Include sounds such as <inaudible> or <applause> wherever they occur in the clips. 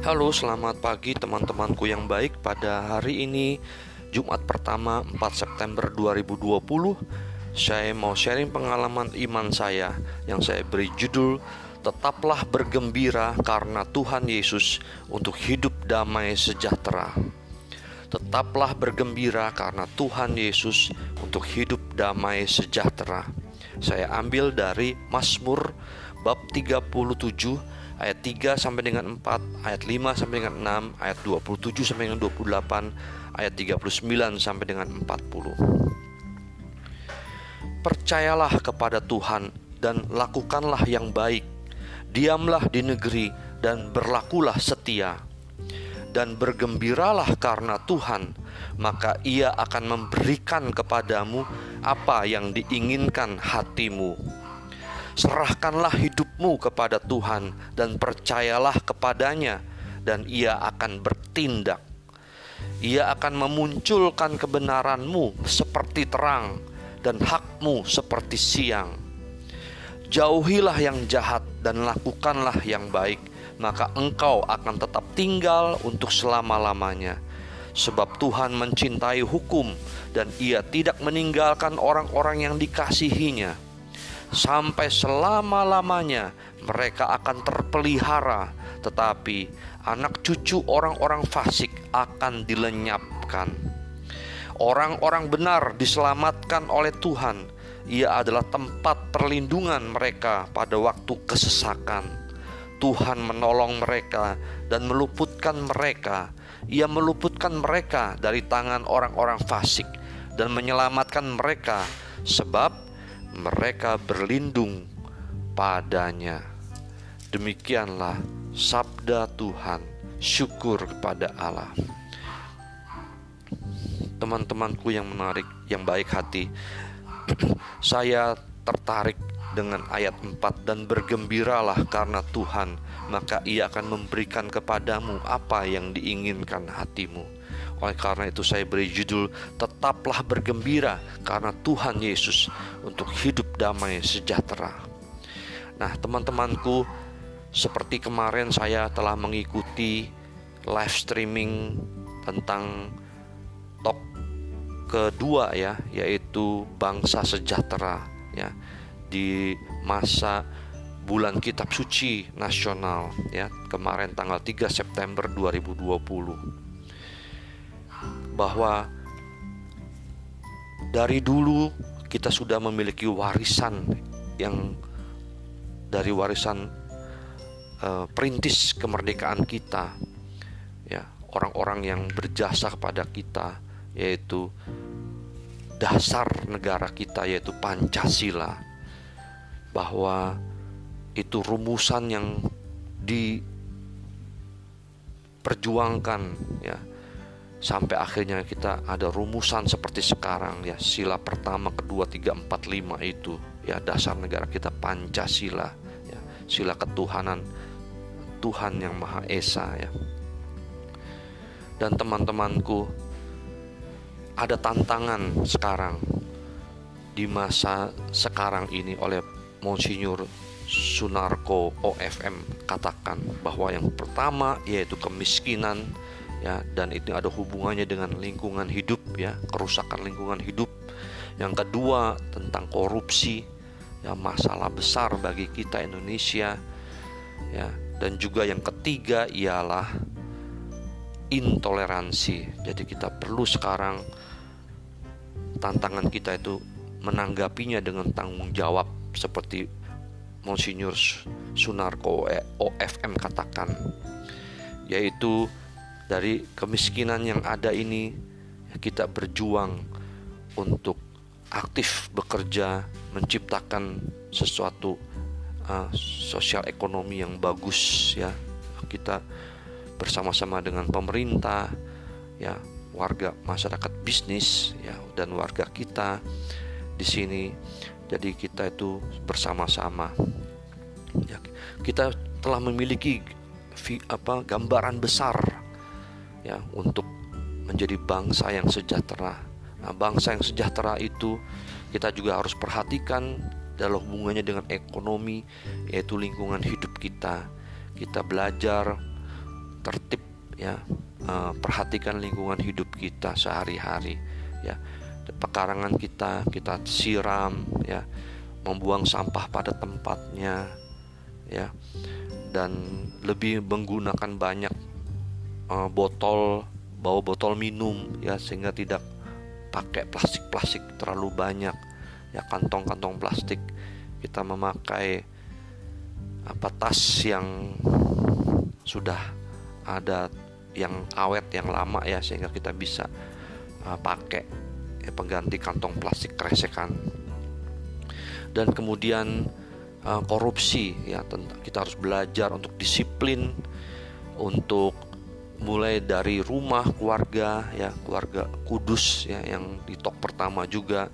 Halo, selamat pagi teman-temanku yang baik. Pada hari ini Jumat pertama 4 September 2020, saya mau sharing pengalaman iman saya yang saya beri judul Tetaplah bergembira karena Tuhan Yesus untuk hidup damai sejahtera. Tetaplah bergembira karena Tuhan Yesus untuk hidup damai sejahtera. Saya ambil dari Mazmur bab 37 ayat 3 sampai dengan 4, ayat 5 sampai dengan 6, ayat 27 sampai dengan 28, ayat 39 sampai dengan 40. Percayalah kepada Tuhan dan lakukanlah yang baik. Diamlah di negeri dan berlakulah setia. Dan bergembiralah karena Tuhan, maka Ia akan memberikan kepadamu apa yang diinginkan hatimu Serahkanlah hidupmu kepada Tuhan dan percayalah kepadanya dan ia akan bertindak. Ia akan memunculkan kebenaranmu seperti terang dan hakmu seperti siang. Jauhilah yang jahat dan lakukanlah yang baik, maka engkau akan tetap tinggal untuk selama-lamanya. Sebab Tuhan mencintai hukum dan ia tidak meninggalkan orang-orang yang dikasihinya sampai selama-lamanya mereka akan terpelihara, tetapi anak cucu orang-orang fasik akan dilenyapkan. Orang-orang benar diselamatkan oleh Tuhan. Ia adalah tempat perlindungan mereka pada waktu kesesakan. Tuhan menolong mereka dan meluputkan mereka. Ia meluputkan mereka dari tangan orang-orang fasik dan menyelamatkan mereka, sebab mereka berlindung padanya. Demikianlah sabda Tuhan. Syukur kepada Allah. Teman-temanku yang menarik, yang baik hati, <clears throat> saya tertarik dengan ayat 4 dan bergembiralah karena Tuhan maka ia akan memberikan kepadamu apa yang diinginkan hatimu oleh karena itu saya beri judul Tetaplah bergembira karena Tuhan Yesus untuk hidup damai sejahtera. Nah, teman-temanku, seperti kemarin saya telah mengikuti live streaming tentang talk kedua ya, yaitu bangsa sejahtera ya di masa bulan kitab suci nasional ya kemarin tanggal 3 September 2020 bahwa dari dulu kita sudah memiliki warisan yang dari warisan uh, perintis kemerdekaan kita ya orang-orang yang berjasa kepada kita yaitu dasar negara kita yaitu Pancasila bahwa itu rumusan yang diperjuangkan ya sampai akhirnya kita ada rumusan seperti sekarang ya. Sila pertama kedua tiga empat lima itu ya dasar negara kita Pancasila ya. Sila ketuhanan Tuhan yang Maha Esa ya. Dan teman-temanku ada tantangan sekarang di masa sekarang ini oleh Monsinyur Sunarko OFM katakan bahwa yang pertama yaitu kemiskinan ya dan itu ada hubungannya dengan lingkungan hidup ya kerusakan lingkungan hidup. Yang kedua tentang korupsi ya masalah besar bagi kita Indonesia ya. Dan juga yang ketiga ialah intoleransi. Jadi kita perlu sekarang tantangan kita itu menanggapinya dengan tanggung jawab seperti Monsinyur Sunarko OFM katakan yaitu dari kemiskinan yang ada ini kita berjuang untuk aktif bekerja menciptakan sesuatu uh, sosial ekonomi yang bagus ya. Kita bersama-sama dengan pemerintah ya warga masyarakat bisnis ya dan warga kita di sini. Jadi kita itu bersama-sama. Ya, kita telah memiliki apa gambaran besar ya untuk menjadi bangsa yang sejahtera. Nah, bangsa yang sejahtera itu kita juga harus perhatikan dalam hubungannya dengan ekonomi yaitu lingkungan hidup kita. Kita belajar tertib ya uh, perhatikan lingkungan hidup kita sehari-hari ya pekarangan kita kita siram ya membuang sampah pada tempatnya ya dan lebih menggunakan banyak uh, botol bawa botol minum ya sehingga tidak pakai plastik-plastik terlalu banyak. Ya kantong-kantong plastik. Kita memakai apa tas yang sudah ada yang awet yang lama ya sehingga kita bisa uh, pakai ya, pengganti kantong plastik keresekan. Dan kemudian uh, korupsi ya kita harus belajar untuk disiplin untuk mulai dari rumah keluarga ya keluarga kudus ya yang di tok pertama juga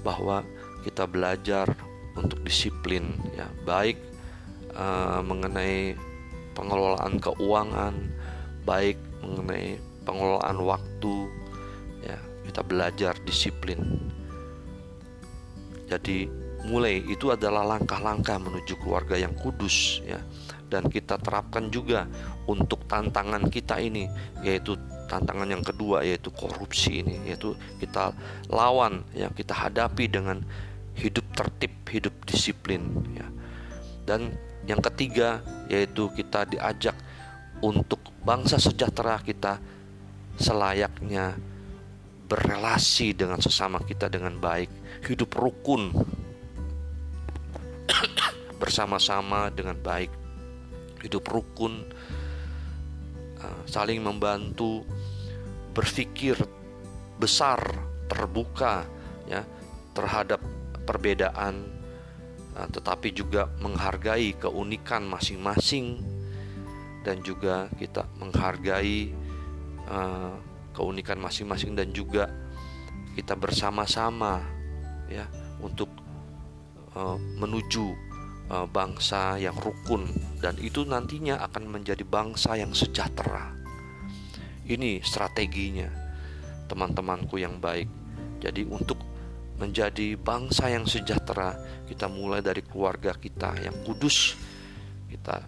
bahwa kita belajar untuk disiplin ya baik uh, mengenai pengelolaan keuangan baik mengenai pengelolaan waktu ya kita belajar disiplin. Jadi mulai itu adalah langkah-langkah menuju keluarga yang kudus ya. Dan kita terapkan juga untuk tantangan kita ini yaitu tantangan yang kedua yaitu korupsi ini yaitu kita lawan ya kita hadapi dengan hidup tertib hidup disiplin ya. Dan yang ketiga yaitu kita diajak untuk bangsa sejahtera kita selayaknya berrelasi dengan sesama kita dengan baik hidup rukun bersama-sama dengan baik. Hidup rukun uh, saling membantu berpikir besar terbuka ya terhadap perbedaan uh, tetapi juga menghargai keunikan masing-masing. Dan juga kita menghargai uh, keunikan masing-masing dan juga kita bersama-sama ya untuk uh, menuju uh, bangsa yang rukun dan itu nantinya akan menjadi bangsa yang sejahtera. Ini strateginya teman-temanku yang baik. Jadi untuk menjadi bangsa yang sejahtera, kita mulai dari keluarga kita yang kudus. Kita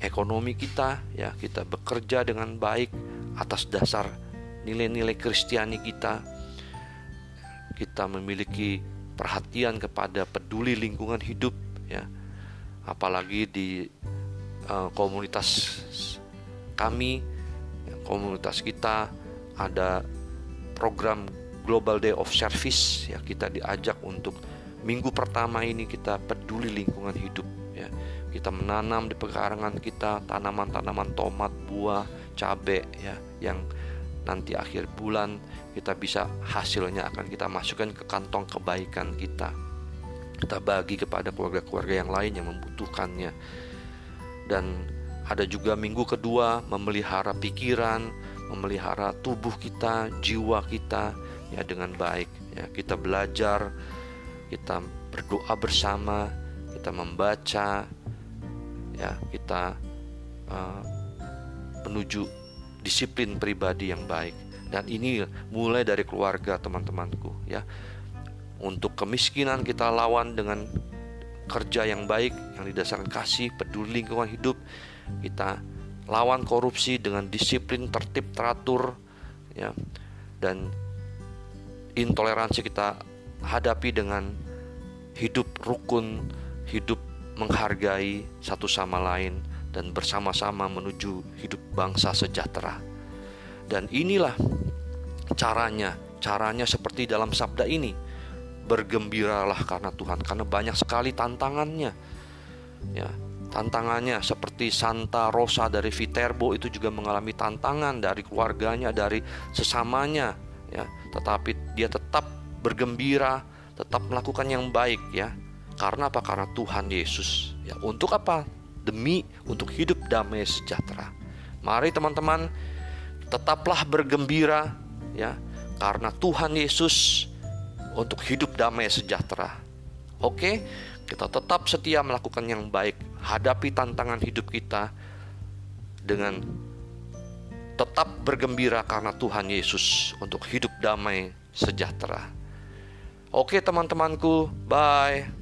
ekonomi kita ya, kita bekerja dengan baik atas dasar nilai-nilai Kristiani kita. Kita memiliki perhatian kepada peduli lingkungan hidup apalagi di uh, komunitas kami komunitas kita ada program Global Day of Service ya kita diajak untuk minggu pertama ini kita peduli lingkungan hidup ya. Kita menanam di pekarangan kita tanaman-tanaman tomat buah cabai ya yang nanti akhir bulan kita bisa hasilnya akan kita masukkan ke kantong kebaikan kita kita bagi kepada keluarga-keluarga yang lain yang membutuhkannya. Dan ada juga minggu kedua memelihara pikiran memelihara tubuh kita jiwa kita ya dengan baik ya. Kita belajar kita berdoa bersama kita membaca ya kita uh, menuju disiplin pribadi yang baik. Dan ini mulai dari keluarga teman-temanku ya untuk kemiskinan kita lawan dengan kerja yang baik yang didasarkan kasih peduli lingkungan hidup kita lawan korupsi dengan disiplin tertib teratur ya. Dan intoleransi kita hadapi dengan hidup rukun hidup menghargai satu sama lain dan bersama-sama menuju hidup bangsa sejahtera. Dan inilah caranya caranya seperti dalam sabda ini bergembiralah karena Tuhan karena banyak sekali tantangannya. Ya tantangannya seperti Santa Rosa dari Viterbo itu juga mengalami tantangan dari keluarganya dari sesamanya ya. Tetapi dia tetap bergembira tetap melakukan yang baik ya. Karena apa? Karena Tuhan Yesus. Ya untuk apa? Demi untuk hidup damai sejahtera. Mari teman-teman tetaplah bergembira ya. Karena Tuhan Yesus untuk hidup damai sejahtera. Oke, kita tetap setia melakukan yang baik, hadapi tantangan hidup kita dengan tetap bergembira karena Tuhan Yesus untuk hidup damai sejahtera. Oke, teman-temanku, bye.